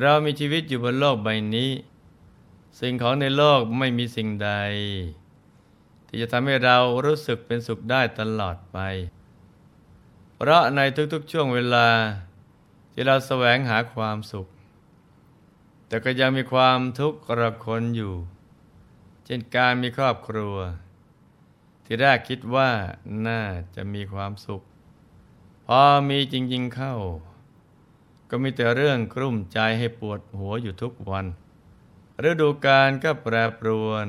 เรามีชีวิตอยู่บนโลกใบนี้ สิ่งของในโลกไม่มีสิ่งใด ที่จะทำให้เรารู้สึกเป็นสุขได้ตลอดไป เพราะในทุกๆช่วงเวลา ที่เราแสวงหาความสุข แต่ก็ยังมีความทุกข์ระคนอยู่ เช่นการมีครอบครัว ที่แรกคิดว่าน่าจะมีความสุข พอมีจริง ๆเข้า ก็มีแต่เรื่องกลุ้มใจให้ปวดหัวอยู่ทุกวัน ฤดูกาลก็แปรปรวน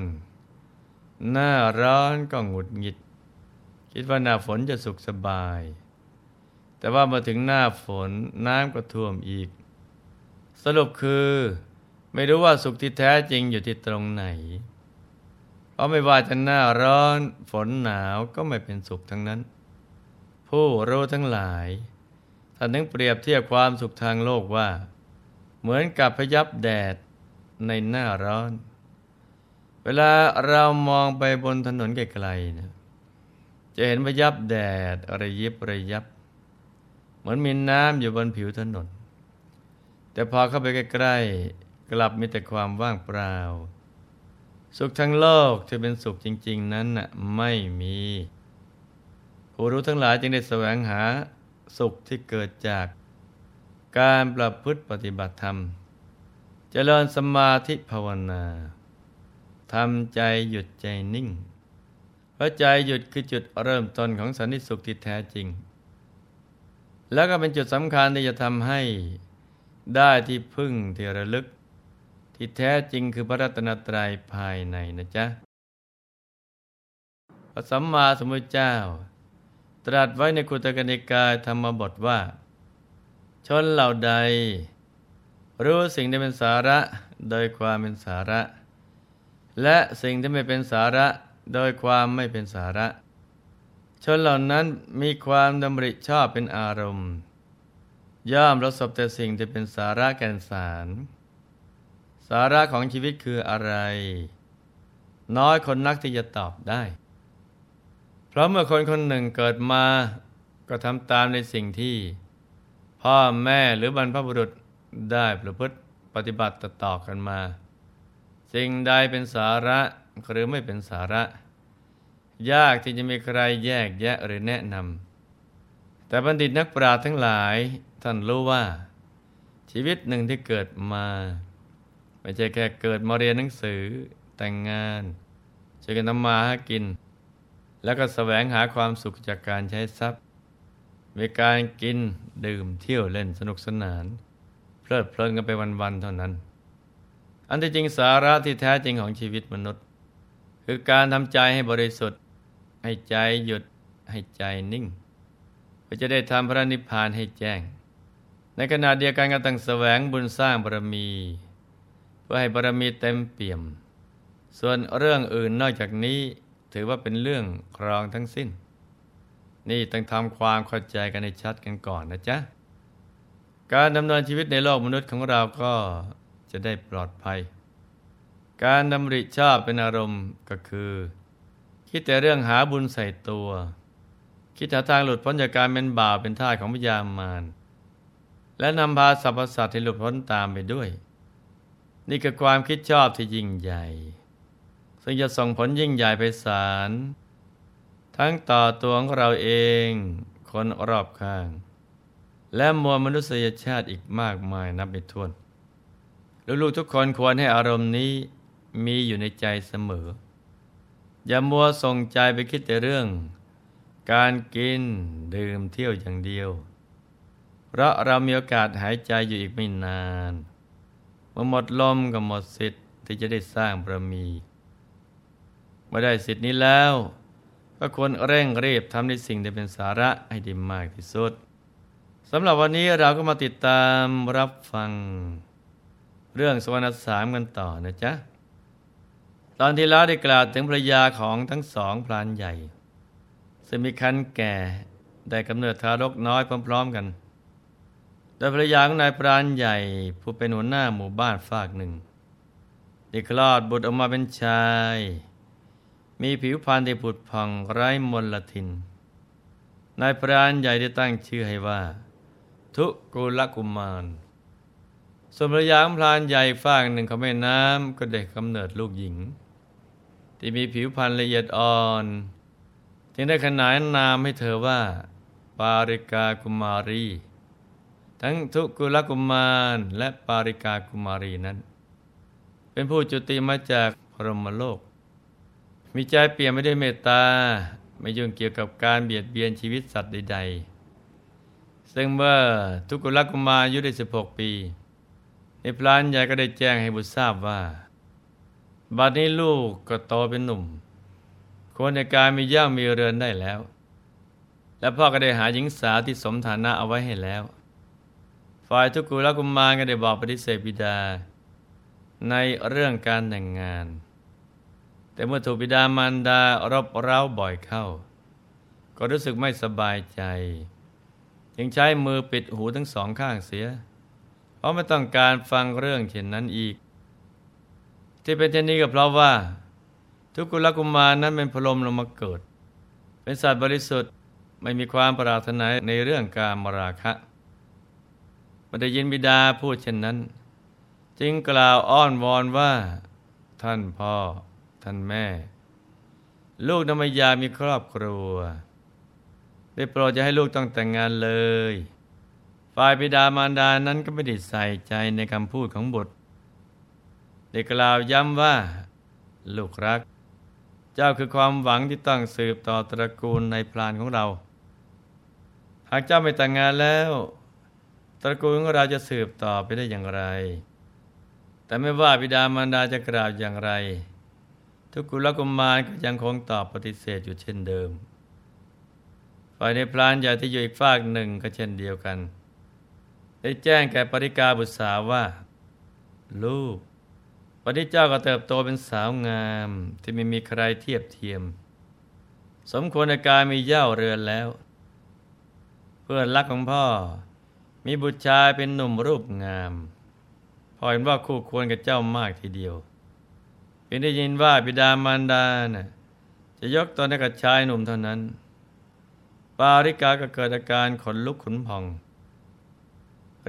หน้าร้อนก็หงุดหงิด คิดว่าหน้าฝนจะสุขสบาย แต่ว่ามาถึงหน้าฝนน้ำก็ท่วมอีก สรุปคือไม่รู้ว่าสุขที่แท้จริงอยู่ที่ตรงไหน เพราะไม่ว่าจะหน้าร้อนฝนหนาวก็ไม่เป็นสุขทั้งนั้น ผู้รู้ทั้งหลาย ท่านนึงเปรียบเทียบความสุขทางโลกว่า เหมือนกับพยับแดดในหน้าร้อน เวลาเรามองไปบนถนนไกลๆนะจะเห็นพยับแดดระยิบระยับ เหมือนมีน้ำอยู่บนผิวถนน แต่พอเข้าไปใกล้ๆกลับมีแต่ความว่างเปล่า สุขทั้งโลกที่เป็นสุขจริง ๆ นั้นน่ะไม่มี ผู้รู้ทั้งหลายจึงได้แสวงหา สุขที่เกิดจากการประพฤติปฏิบัติธรรม เจริญสมาธิภาวนาทำใจหยุดใจนิ่ง เพราะใจหยุดคือจุดเริ่มต้นของสันนิสุขที่แท้จริง แล้วก็เป็นจุดสำคัญที่จะทำให้ได้ที่พึ่งที่ระลึก ที่แท้จริงคือพระรัตนตรัยภายในนะจ๊ะ พระสัมมาสัมพุทธเจ้า ตรัสไว้ในกุตกนิกายธรรมบทว่า ชนเหล่าใด รู้สิ่งที่เป็นสาระโดยความเป็นสาระ และสิ่งที่ไม่เป็นสาระโดยความไม่เป็นสาระ ชนเหล่านั้นมีความดำริชอบเป็นอารมณ์ ย่อมประสบแต่สิ่งที่เป็นสาระแก่นสาร สาระของชีวิตคืออะไร น้อยคนนักที่จะตอบได้ เพราะเมื่อคนคนหนึ่งเกิดมาก็ทำตามในสิ่งที่ พ่อแม่หรือบรรพบุรุษได้ประพฤติปฏิบัติต่อกันมา สิ่งใดเป็นสาระหรือไม่เป็นสาระ ยากที่จะมีใครแยกแยะหรือแนะนำแต่บัณฑิตนักปราชญ์ทั้งหลายท่านรู้ว่า ชีวิตหนึ่งที่เกิดมา ไม่ใช่แค่เกิดมาเรียนหนังสือแต่งงานช่วยกันทำมาหากิน แล้วก็แสวงหาความสุขจากการใช้ทรัพย์มีการกินดื่มเที่ยวเล่นสนุกสนาน เพลิดเพลินกันไปวันๆเท่านั้น อันที่จริงสาระที่แท้จริงของชีวิตมนุษย์ คือการทำใจให้บริสุทธิ์ ให้ใจหยุดให้ใจนิ่งเพื่อจะได้ทำพระนิพพานให้แจ้ง ในขณะเดียวกันก็ต้องแสวงบุญสร้างบารมี เพื่อให้บารมีเต็มเปี่ยม ส่วนเรื่องอื่นนอกจากนี้ ถือว่าเป็นเรื่องครองทั้งสิ้น นี่ต้องทำความเข้าใจกันให้ชัดกันก่อนนะจ๊ะ การดำเนินชีวิตในโลกมนุษย์ของเราก็จะได้ปลอดภัย การดำริชอบเป็นอารมณ์ก็คือ คิดแต่เรื่องหาบุญใส่ตัว คิดหาทางหลุดพ้นจากการเป็นบ่าปเป็นท่าของพยามารและนำพาสรรพสัตว์ให้หลุดพ้นตามไปด้วย นี่คือความคิดชอบที่ยิ่งใหญ่ ซึ่งจะส่งผลยิ่งใหญ่ไปสารทั้งต่อตัวของเราเอง คนรอบข้าง และมวลมนุษยชาติอีกมากมายนับไม่ถ้วนลูกๆทุกคนควรให้อารมณ์นี้มีอยู่ในใจเสมอ อย่ามัวส่งใจไปคิดแต่เรื่อง การกินดื่มเที่ยวอย่างเดียว เพราะเรามีโอกาสหายใจอยู่อีกไม่นานเมื่อหมดลมก็หมดสิทธิ์ที่จะได้สร้างบารมี เมื่อได้สิทธินี้แล้ว ก็ควรเร่งรีบทำในสิ่งที่เป็นสาระให้ดีมากที่สุดสำหรับวันนี้เราก็มาติดตามรับฟัง เรื่องสวรรค์สามกันต่อนะจ๊ะ ตอนที่แล้วได้กล่าวถึงภรยาของทั้งสองพลานใหญ่ซึ่งมีคันแก่ได้กำเนิดทารกน้อยพร้อม ๆกันโดยภรรยาของนายพรานใหญ่ ผู้เป็นหัวหน้าหมู่บ้านฝากหนึ่งได้คลอดบุตรออกมาเป็นชาย มีผิวพรรณที่ผุดผ่องไร้มลทิน นายพรานใหญ่ได้ตั้งชื่อให้ว่า ทุกุลกุมารส่วนภรรยาของพรานใหญ่ฝากหนึ่งของแม่น้ำก็ได้กำเนิดลูกหญิง ที่มีผิวพรรณละเอียดอ่อน จึงได้ขนานนามให้เธอว่า ปาริกากุมารี ทั้งทุกุลกุมารและปาริกากุมารีนั้น เป็นผู้จุติมาจากพรหมโลก มีใจเปลี่ยนไม่ได้เมตตา ไม่ยุ่งเกี่ยวกับการเบียดเบียนชีวิตสัตว์ใด ๆ ซึ่งเมื่อทุกุลกุมารอายุได้ 16 ปี ในพลานใหญ่ก็ได้แจ้งให้บุตรทราบว่า บัดนี้ลูกก็โตเป็นหนุ่มควรในการมีย่ามีเรือนได้แล้ว และพ่อก็ได้หาหญิงสาวที่สมฐานะเอาไว้ให้แล้ว ฝ่ายทุกุลกุมารก็ได้บอกปฏิเสธบิดา ในเรื่องการแต่งงาน แต่เมื่อถูกบิดามารดารบเร้าบ่อยเข้า ก็รู้สึกไม่สบายใจ จึงใช้มือปิดหูทั้งสองข้างเสีย เพราะไม่ต้องการฟังเรื่องเช่นนั้นอีก ที่เป็นเช่นนี้ก็เพราะว่า ทุกุลกุมารนั้นเป็นพรหมลงมาเกิด เป็นสัตว์บริสุทธิ์ไม่มีความปรารถนาในเรื่องการมราคะมาได้ยินบิดาพูดเช่นนั้น จึงกล่าวอ้อนวอนว่า ท่านพ่อ ท่านแม่ ลูกนมยามีครอบครัว ได้โปรดจะให้ลูกต้องแต่งงานเลย ฝ่ายบิดามารดานั้นก็ไม่ได้ใส่ใจในคำพูดของบุตรได้กล่าวย้ำว่า ลูกรัก เจ้าคือความหวังที่ต้องสืบต่อตระกูลในพลานของเรา หากเจ้าไม่แต่งงานแล้ว ตระกูลของเราจะสืบต่อไปได้อย่างไร แต่ไม่ว่าบิดามารดาจะกราบอย่างไร ทุกกุลกุมารก็ยังคงตอบปฏิเสธอยู่เช่นเดิม ฝ่ายในพลานใหญ่ที่อยู่อีกฝากหนึ่งก็เช่นเดียวกัน ได้แจ้งแก่ปริกาบุตรสาวว่า ลูกวันนี้เจ้าก็เติบโตเป็นสาวงามที่ไม่มีใครเทียบเทียม สมควรในการมีเย่าเรือนแล้ว เพื่อนรักของพ่อ มีบุตรชายเป็นหนุ่มรูปงาม พอเห็นว่าคู่ควรกับเจ้ามากทีเดียว พียงได้ยินว่าบิดามารดานะ่ะจะยกตนให้กับชายหนุ่มเท่านั้น ปาริกาก็เกิดอาการขนลุกขนพอง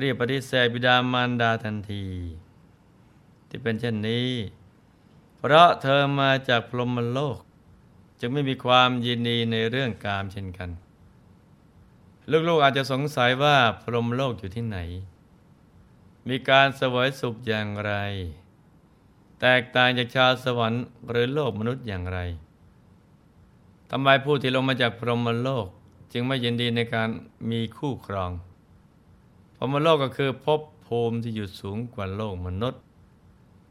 รีบปฏิเสธบิดามารดาทันที ที่เป็นเช่นนี้ เพราะเธอมาจากพรหมโลก จึงไม่มีความยินดีในเรื่องกามเช่นกัน ลูกๆอาจจะสงสัยว่าพรหมโลกอยู่ที่ไหน มีการสวยสุขอย่างไร แตกต่างจากชาวสวรรค์หรือโลกมนุษย์อย่างไรทำไมผู้ที่ลงมาจากพรหมโลกจึงไม่ยินดีในการมีคู่ครอง พรหมโลกก็คือภพภูมิที่อยู่สูงกว่าโลกมนุษย์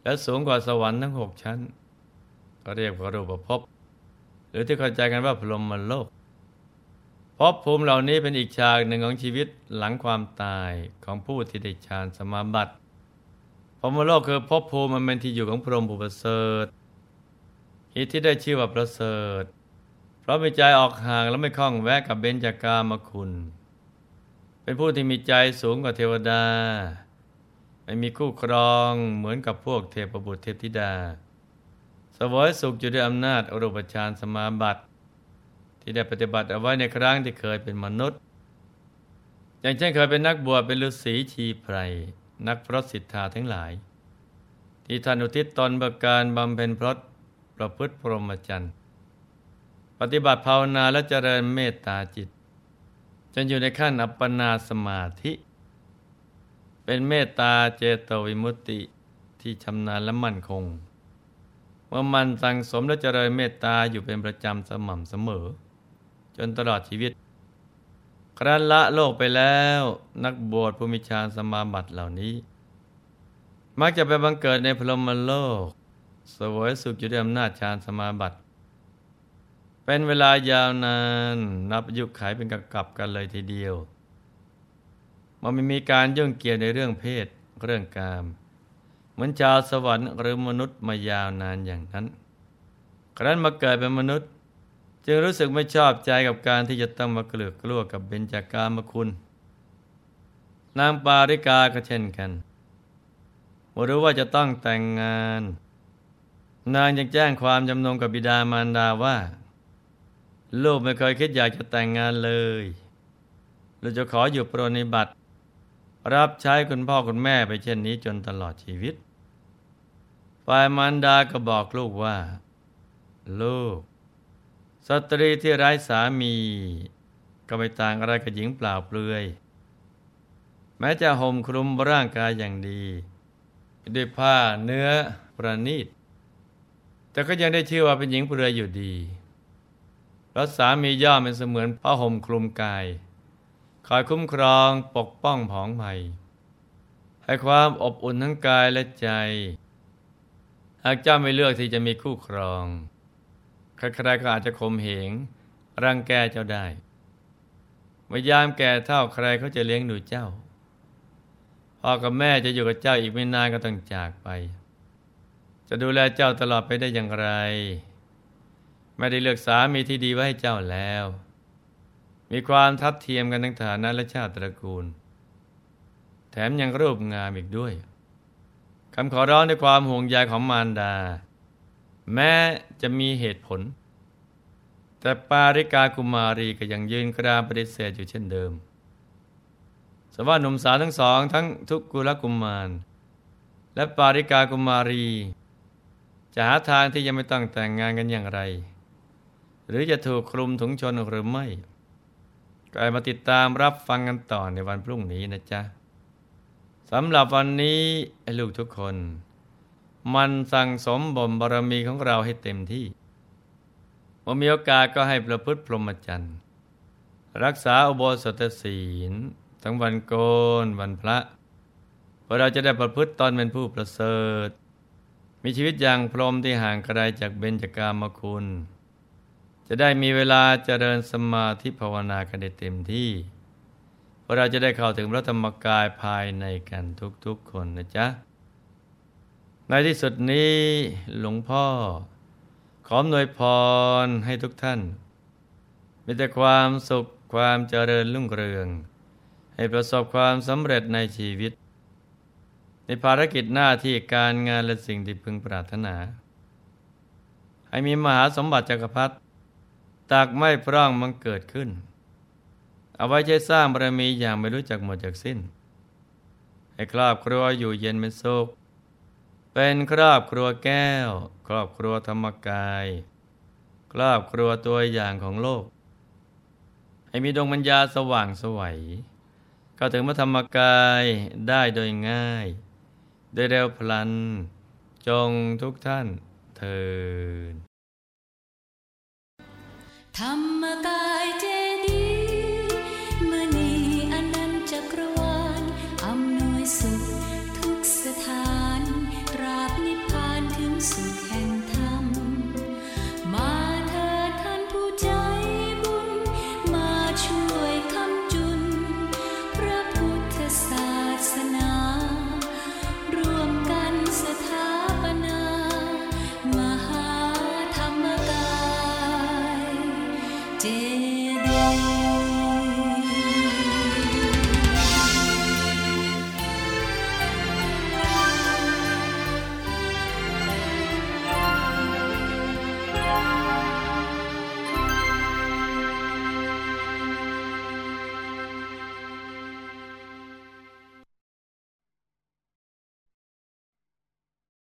และสูงกว่าสวรรค์ทั้งหกชั้น ก็เรียกว่ารูปภพ หรือที่เข้าใจกันว่าพรหมโลกภพภูมิเหล่านี้เป็นอีกฉากหนึ่งของชีวิตหลังความตายของผู้ที่ได้ฌานสมาบัติ พรหมโลกคือภพภูมิมันเป็นที่อยู่ของพรหมผู้ประเสริฐอิทที่ได้ชื่อว่าประเสริฐ เพราะมีใจออกห่างและไม่คล้องแวะกับเบญจากามคุณ เป็นผู้ที่มีใจสูงกว่าเทวดา ไม่มีคู่ครองเหมือนกับพวกเทพบุตรเทพธิดา สวยสุขอยู่ด้วยอำนาจอรูปฌานสมาบัติ ที่ได้ปฏิบัติเอาไว้ในครั้งที่เคยเป็นมนุษย์ อย่างเช่นเคยเป็นนักบวชเป็นฤาษีชีไพร นักพรตสิทธาทั้งหลาย ที่ท่านอุทิศตนประการบำเพ็ญพรตประพฤติพรหมจรรย์ปฏิบัติภาวนาและเจริญเมตตาจิต จนอยู่ในขั้นอัปปนาสมาธิ เป็นเมตตาเจโตวิมุตติที่ชำนาญและมั่นคง เมื่อมันสั่งสมและเจริญเมตตาอยู่เป็นประจำสม่ำเสมอ จนตลอดชีวิต ครั้นละโลกไปแล้ว นักบวชภูมิชานสมาบัติเหล่านี้ มักจะไปบังเกิดในพรหมโลก สวยสุขอยู่ด้วยอำนาจฌานสมาบัติ เป็นเวลายาวนานนับยุคขายเป็นกับกับกันเลยทีเดียว มันไม่มีการยุ่งเกี่ยวในเรื่องเพศเรื่องกาม เหมือนชาวสวรรค์หรือมนุษย์มายาวนานอย่างนั้น ครั้นมาเกิดเป็นมนุษย์ จึงรู้สึกไม่ชอบใจกับการที่จะต้องมาเกลือกกลัวกับเบญจากามคุณ นางปาริกาก็เช่นกันเมื่อรู้ว่าจะต้องแต่งงาน นางยังแจ้งความจำนงกับบิดามารดาว่า ลูกไม่เคยคิดอยากจะแต่งงานเลยเราจะขออยู่ปรนิบัติ รับใช้คุณพ่อคุณแม่ไปเช่นนี้จนตลอดชีวิตฝ่ายมารดาก็บอกลูกว่า ลูก สตรีที่ไร้สามี ก็ไม่ต่างอะไรกับหญิงเปล่าเปลือย แม้จะห่มคลุมร่างกายอย่างดี ด้วยผ้าเนื้อประณีต แต่ก็ยังได้ชื่อว่าเป็นหญิงเปลือยอยู่ดีราะสามีย่อมเป็นเสมือนผ้าห่มคลุมกาย คอยคุ้มครองปกป้องผองภัยให้ความอบอุ่นทั้งกายและใจ หากเจ้าไม่เลือกที่จะมีคู่ครอง ใครๆก็อาจจะข่มเหงรังแกเจ้าได้เมื่อยามแก่เท่าใครเขาจะเลี้ยงดูเจ้าพ่อกับแม่จะอยู่กับเจ้าอีกไม่นานก็ต้องจากไป จะดูแลเจ้าตลอดไปได้อย่างไร ไม่ได้เลือกสามีที่ดีไว้ให้เจ้าแล้ว มีความทัดเทียมกันทั้งฐานะและชาติตระกูล แถมยังรูปงามอีกด้วยคำขอร้องในความห่วงใยของมารดา แม้จะมีเหตุผล แต่ปาริกากุมารีก็ยังยืนกรานปฏิเสธอยู่เช่นเดิมสว่าหนุ่มสาวทั้งสอง ทั้งทุกกุลกุมาร และปาริกากุมารี จะหาทางที่ยังไม่ต้องแต่งงานกันอย่างไร หรือจะถูกคลุมถุงชนหรือไม่ก็มาติดตามรับฟังกันต่อในวันพรุ่งนี้นะจ๊ะสำหรับวันนี้ลูกทุกคน มันสั่งสมบ่มบารมีของเราให้เต็มที่เมื่อมีโอกาสก็ให้ประพฤติพรหมจรรย์รักษาอุโบสถศีล ทั้งวันโกนวันพระเพื่อเราจะได้ประพฤติตอนเป็นผู้ประเสริฐ มีชีวิตอย่างพรหมที่ห่างไกลจากเบญจกามคุณ จะได้มีเวลาเจริญสมาธิภาวนากันได้เต็มที่เพื่อเราจะได้เข้าถึงพระธรรมกายภายในกันทุกๆคนนะจ๊ะ ในที่สุดนี้หลวงพ่อ ขอหน่วยพรให้ทุกท่าน มีแต่ความสุขความเจริญรุ่งเรือง ให้ประสบความสำเร็จในชีวิต ในภารกิจหน้าที่การงานและสิ่งที่พึงปรารถนา ให้มีมหาสมบัติจักรพรรดิตากไม่พร่องมันเกิดขึ้น เอาไว้ใช้สร้างบารมีอย่างไม่รู้จักหมดจากสิ้น ให้ครอบครัวอยู่เย็นเป็นสุข เป็นครอบครัวแก้ว ครอบครัวธรรมกาย ครอบครัวตัวอย่างของโลก ให้มีดวงปัญญาสว่างสวัยเข้าถึงพระธรรมกายได้โดยง่าย โดยเร็วพลัน จงทุกท่านเทินธรรมกาย